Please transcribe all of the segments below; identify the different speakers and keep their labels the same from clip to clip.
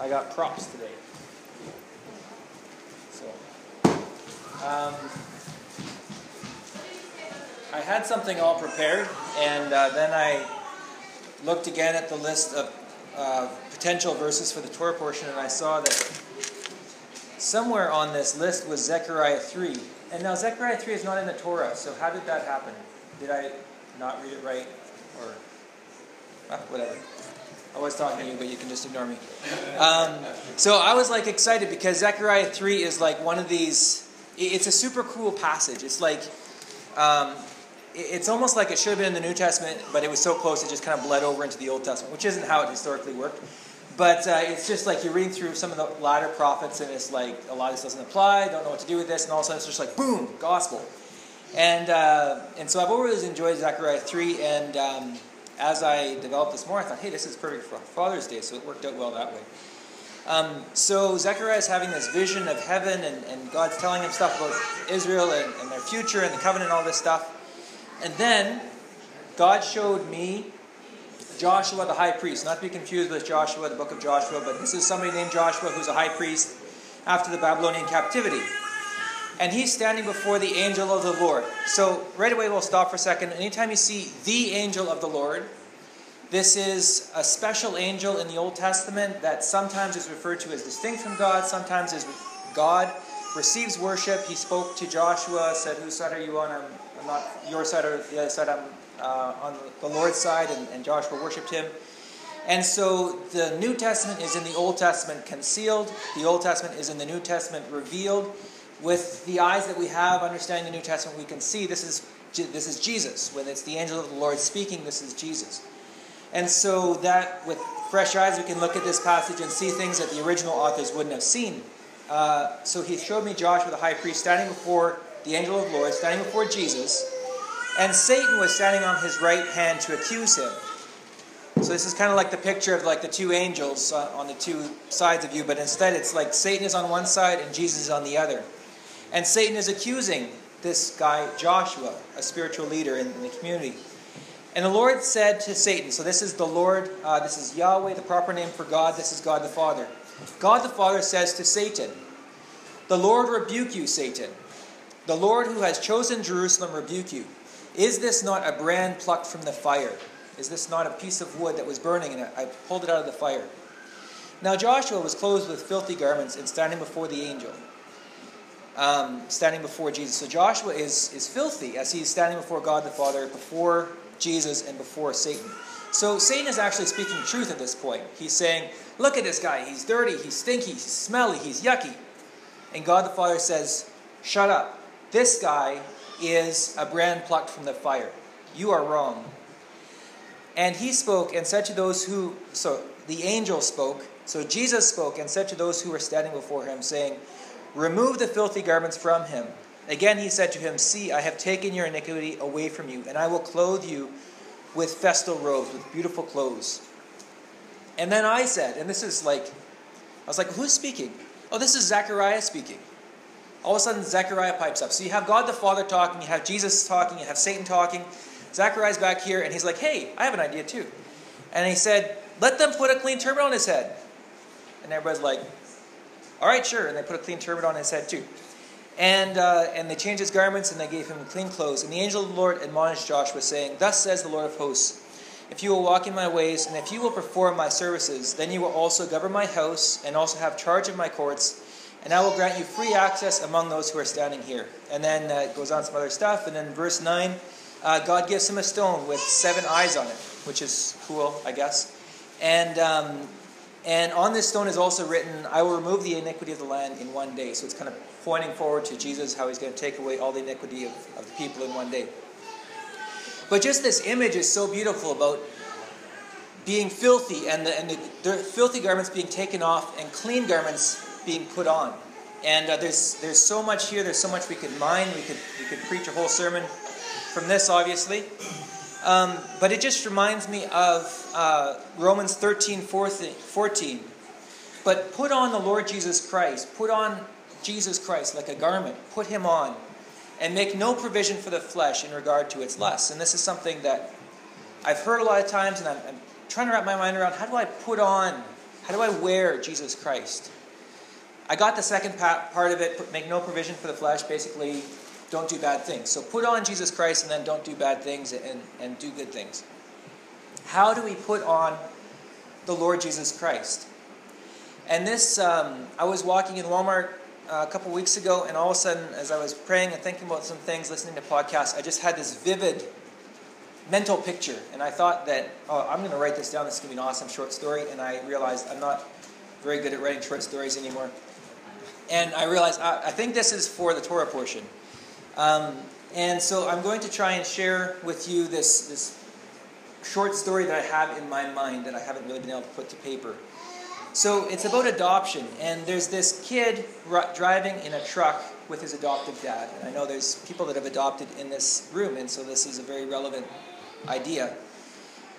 Speaker 1: I got props today. So, um, I had something all prepared, and uh, then I looked again at the list of uh, potential verses for the Torah portion, and I saw that somewhere on this list was Zechariah 3. And now Zechariah 3 is not in the Torah, so how did that happen? Did I not read it right? Or, ah, whatever. I was talking to you, but you can just ignore me. Um, so I was like excited because Zechariah 3 is like one of these, it's a super cool passage. It's like, um, it's almost like it should have been in the New Testament, but it was so close it just kind of bled over into the Old Testament, which isn't how it historically worked. But uh, it's just like you're reading through some of the latter prophets, and it's like a lot of this doesn't apply, don't know what to do with this, and all of a sudden it's just like boom, gospel. And uh, and so I've always enjoyed Zechariah 3, and um, as I developed this more, I thought, hey, this is perfect for Father's Day, so it worked out well that way. Um, so Zechariah is having this vision of heaven, and, and God's telling him stuff about Israel and, and their future and the covenant and all this stuff. And then God showed me Joshua the high priest, not to be confused with Joshua, the book of Joshua, but this is somebody named Joshua who's a high priest after the Babylonian captivity. And he's standing before the angel of the Lord. So, right away, we'll stop for a second. Anytime you see the angel of the Lord, this is a special angel in the Old Testament that sometimes is referred to as distinct from God, sometimes as God receives worship. He spoke to Joshua, said, Whose side are you on? I'm, I'm not your side or the other side. I'm uh, on the Lord's side, and, and Joshua worshipped him. And so the New Testament is in the Old Testament concealed, the Old Testament is in the New Testament revealed. With the eyes that we have, understanding the New Testament, we can see this is, this is Jesus. When it's the angel of the Lord speaking, this is Jesus. And so that, with fresh eyes, we can look at this passage and see things that the original authors wouldn't have seen. Uh, so he showed me Joshua the high priest standing before the angel of the Lord, standing before Jesus, and Satan was standing on his right hand to accuse him. So this is kind of like the picture of like the two angels uh, on the two sides of you, but instead it's like Satan is on one side and Jesus is on the other. And Satan is accusing this guy Joshua, a spiritual leader in, in the community. And the Lord said to Satan, so this is the Lord, uh, this is Yahweh, the proper name for God, this is God the Father. God the Father says to Satan, The Lord rebuke you, Satan. The Lord who has chosen Jerusalem rebuke you. Is this not a brand plucked from the fire? Is this not a piece of wood that was burning and I pulled it out of the fire? Now Joshua was clothed with filthy garments and standing before the angel, um, standing before Jesus. So Joshua is, is filthy as he's standing before God the Father, before Jesus, and before Satan. So Satan is actually speaking truth at this point. He's saying, Look at this guy. He's dirty, he's stinky, he's smelly, he's yucky. And God the Father says, Shut up. This guy is a brand plucked from the fire. You are wrong. And he spoke and said to those who, so the angel spoke, so Jesus spoke and said to those who were standing before him, saying, Remove the filthy garments from him. Again he said to him, See, I have taken your iniquity away from you, and I will clothe you with festal robes, with beautiful clothes. And then I said, and this is like, I was like, Who's speaking? Oh, this is Zechariah speaking. All of a sudden, Zechariah pipes up. So you have God the Father talking, you have Jesus talking, you have Satan talking. Zechariah's back here, and he's like, hey, I have an idea too. And he said, let them put a clean turban on his head. And everybody's like, all right, sure. And they put a clean turban on his head too. And, uh, and they changed his garments and they gave him clean clothes. And the angel of the Lord admonished Joshua, saying, Thus says the Lord of hosts, if you will walk in my ways, and if you will perform my services, then you will also govern my house, and also have charge of my courts, and I will grant you free access among those who are standing here. And then uh, it goes on some other stuff. And then verse 9, uh, God gives him a stone with seven eyes on it, which is cool, I guess. And, um, and on this stone is also written, I will remove the iniquity of the land in one day. So it's kind of pointing forward to Jesus, how he's going to take away all the iniquity of, of the people in one day. But just this image is so beautiful about being filthy and the, and the, the filthy garments being taken off and clean garments being put on. And uh, there's there's so much here. There's so much we could mine. We could we could preach a whole sermon from this, obviously. Um, but it just reminds me of uh, Romans 13, 14. But put on the Lord Jesus Christ. Put on Jesus Christ like a garment. Put him on. And make no provision for the flesh in regard to its lusts. And this is something that I've heard a lot of times, and I'm, I'm trying to wrap my mind around how do I put on How do I wear Jesus Christ? I got the second part of it make no provision for the flesh, basically, don't do bad things. So put on Jesus Christ and then don't do bad things and, and do good things. How do we put on the Lord Jesus Christ? And this, um, I was walking in Walmart uh, a couple weeks ago, and all of a sudden, as I was praying and thinking about some things, listening to podcasts, I just had this vivid mental picture. And I thought that, oh, I'm going to write this down. This is going to be an awesome short story. And I realized I'm not very good at writing short stories anymore. And I realized I, I think this is for the Torah portion. Um, and so I'm going to try and share with you this, this short story that I have in my mind that I haven't really been able to put to paper. So it's about adoption, and there's this kid r- driving in a truck with his adoptive dad. And I know there's people that have adopted in this room, and so this is a very relevant idea.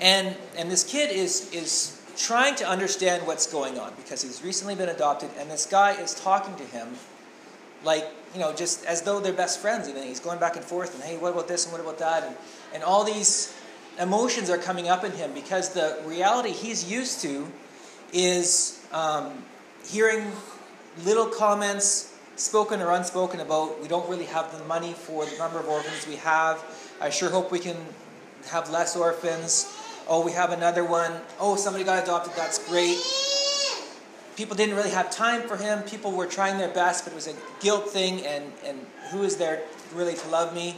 Speaker 1: And, and this kid is, is trying to understand what's going on because he's recently been adopted, and this guy is talking to him like, you know, just as though they're best friends. And he's going back and forth, and hey, what about this and what about that? And, and all these emotions are coming up in him because the reality he's used to is um, hearing little comments, spoken or unspoken, about we don't really have the money for the number of orphans we have. I sure hope we can have less orphans. Oh, we have another one. Oh, somebody got adopted. That's great. People didn't really have time for him. People were trying their best, but it was a guilt thing, and, and who is there really to love me?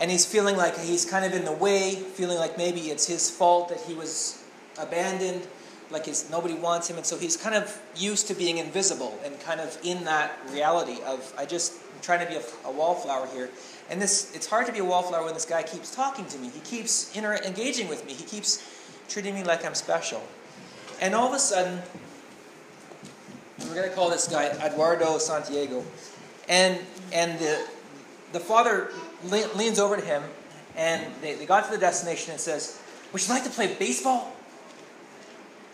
Speaker 1: And he's feeling like he's kind of in the way, feeling like maybe it's his fault that he was abandoned like his, nobody wants him, and so he's kind of used to being invisible and kind of in that reality of I just I'm trying to be a, a wallflower here, and this it's hard to be a wallflower when this guy keeps talking to me. He keeps inter- engaging with me. He keeps treating me like I'm special, and all of a sudden, we're going to call this guy Eduardo Santiago, and and the the father le- leans over to him, and they, they got to the destination and says, "Would you like to play baseball?"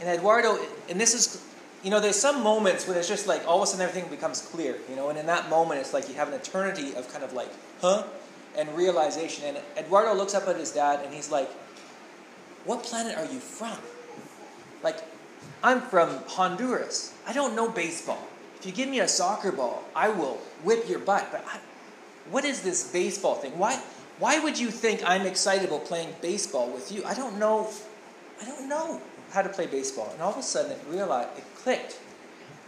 Speaker 1: And Eduardo, and this is, you know, there's some moments when it's just like all of a sudden everything becomes clear, you know, and in that moment it's like you have an eternity of kind of like, huh? And realization. And Eduardo looks up at his dad and he's like, What planet are you from? Like, I'm from Honduras. I don't know baseball. If you give me a soccer ball, I will whip your butt. But I, what is this baseball thing? Why, why would you think I'm excited about playing baseball with you? I don't know. I don't know how to play baseball. And all of a sudden it realized, it clicked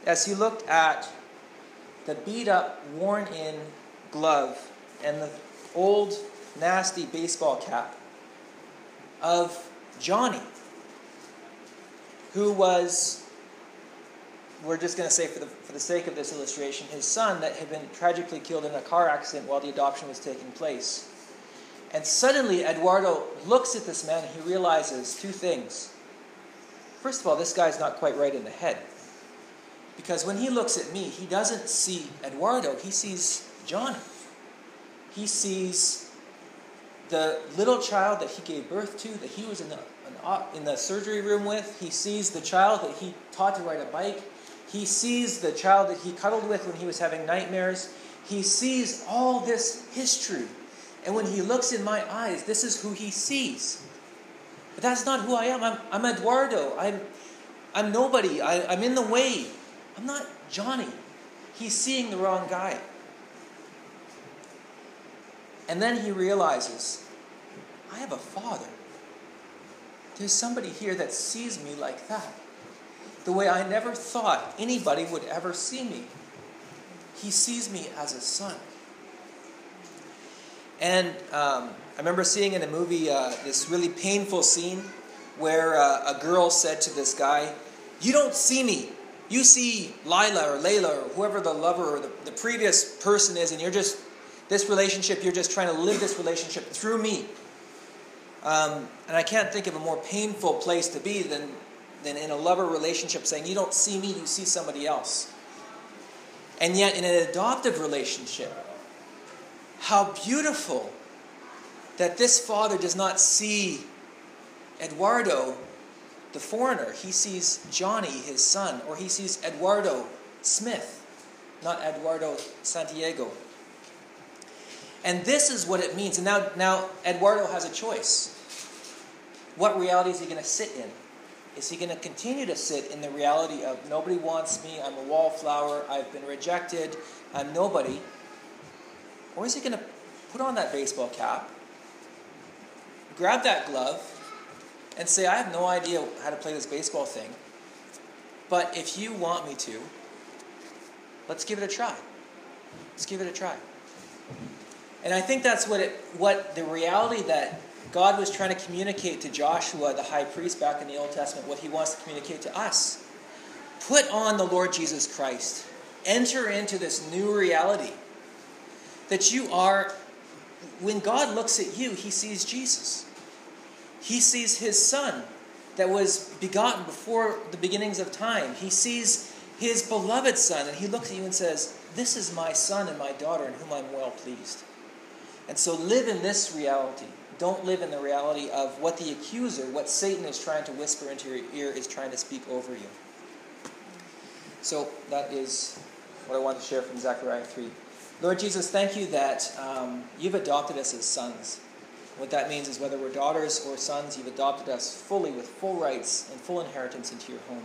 Speaker 1: as he looked at the beat up, worn in glove and the old, nasty baseball cap of Johnny, who was, we're just going to say for the, for the sake of this illustration, his son that had been tragically killed in a car accident while the adoption was taking place. And suddenly, Eduardo looks at this man and he realizes two things. First of all, this guy's not quite right in the head. Because when he looks at me, he doesn't see Eduardo, he sees Johnny. He sees the little child that he gave birth to, that he was in the, in the surgery room with. He sees the child that he taught to ride a bike. He sees the child that he cuddled with when he was having nightmares. He sees all this history. And when he looks in my eyes, this is who he sees. But that's not who I am. I'm, I'm Eduardo. I'm, I'm nobody. I, I'm in the way. I'm not Johnny. He's seeing the wrong guy. And then he realizes, I have a father. There's somebody here that sees me like that. The way I never thought anybody would ever see me. He sees me as a son. And um, I remember seeing in a movie uh, this really painful scene where uh, a girl said to this guy, You don't see me. You see Lila or Layla or whoever the lover or the, the previous person is, and you're just, this relationship, you're just trying to live this relationship through me. Um, and I can't think of a more painful place to be than, than in a lover relationship saying, You don't see me, you see somebody else. And yet, in an adoptive relationship, how beautiful that this father does not see Eduardo, the foreigner. He sees Johnny, his son, or he sees Eduardo Smith, not Eduardo Santiago. And this is what it means. And now, now Eduardo has a choice. What reality is he going to sit in? Is he going to continue to sit in the reality of nobody wants me, I'm a wallflower, I've been rejected, I'm nobody? Or is he going to put on that baseball cap, grab that glove, and say, I have no idea how to play this baseball thing, but if you want me to, let's give it a try. Let's give it a try. And I think that's what it what the reality that God was trying to communicate to Joshua, the high priest back in the Old Testament, what he wants to communicate to us. Put on the Lord Jesus Christ. Enter into this new reality that you are, when God looks at you, he sees Jesus. He sees his son that was begotten before the beginnings of time. He sees his beloved son, and he looks at you and says, This is my son and my daughter in whom I'm well pleased. And so live in this reality. Don't live in the reality of what the accuser, what Satan is trying to whisper into your ear, is trying to speak over you. So that is what I want to share from Zechariah 3. Lord Jesus, thank you that um, you've adopted us as sons. What that means is whether we're daughters or sons, you've adopted us fully with full rights and full inheritance into your home.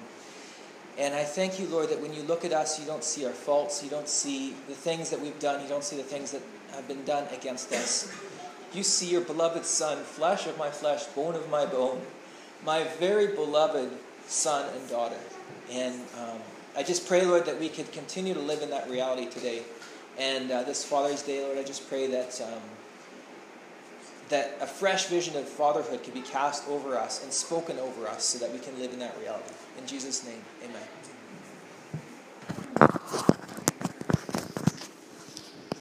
Speaker 1: And I thank you, Lord, that when you look at us, you don't see our faults, you don't see the things that we've done, you don't see the things that have been done against us. You see your beloved Son, flesh of my flesh, bone of my bone, my very beloved son and daughter. And um, I just pray, Lord, that we could continue to live in that reality today. And uh, this Father's Day, Lord, I just pray that um, that a fresh vision of fatherhood could be cast over us and spoken over us, so that we can live in that reality. In Jesus' name, Amen.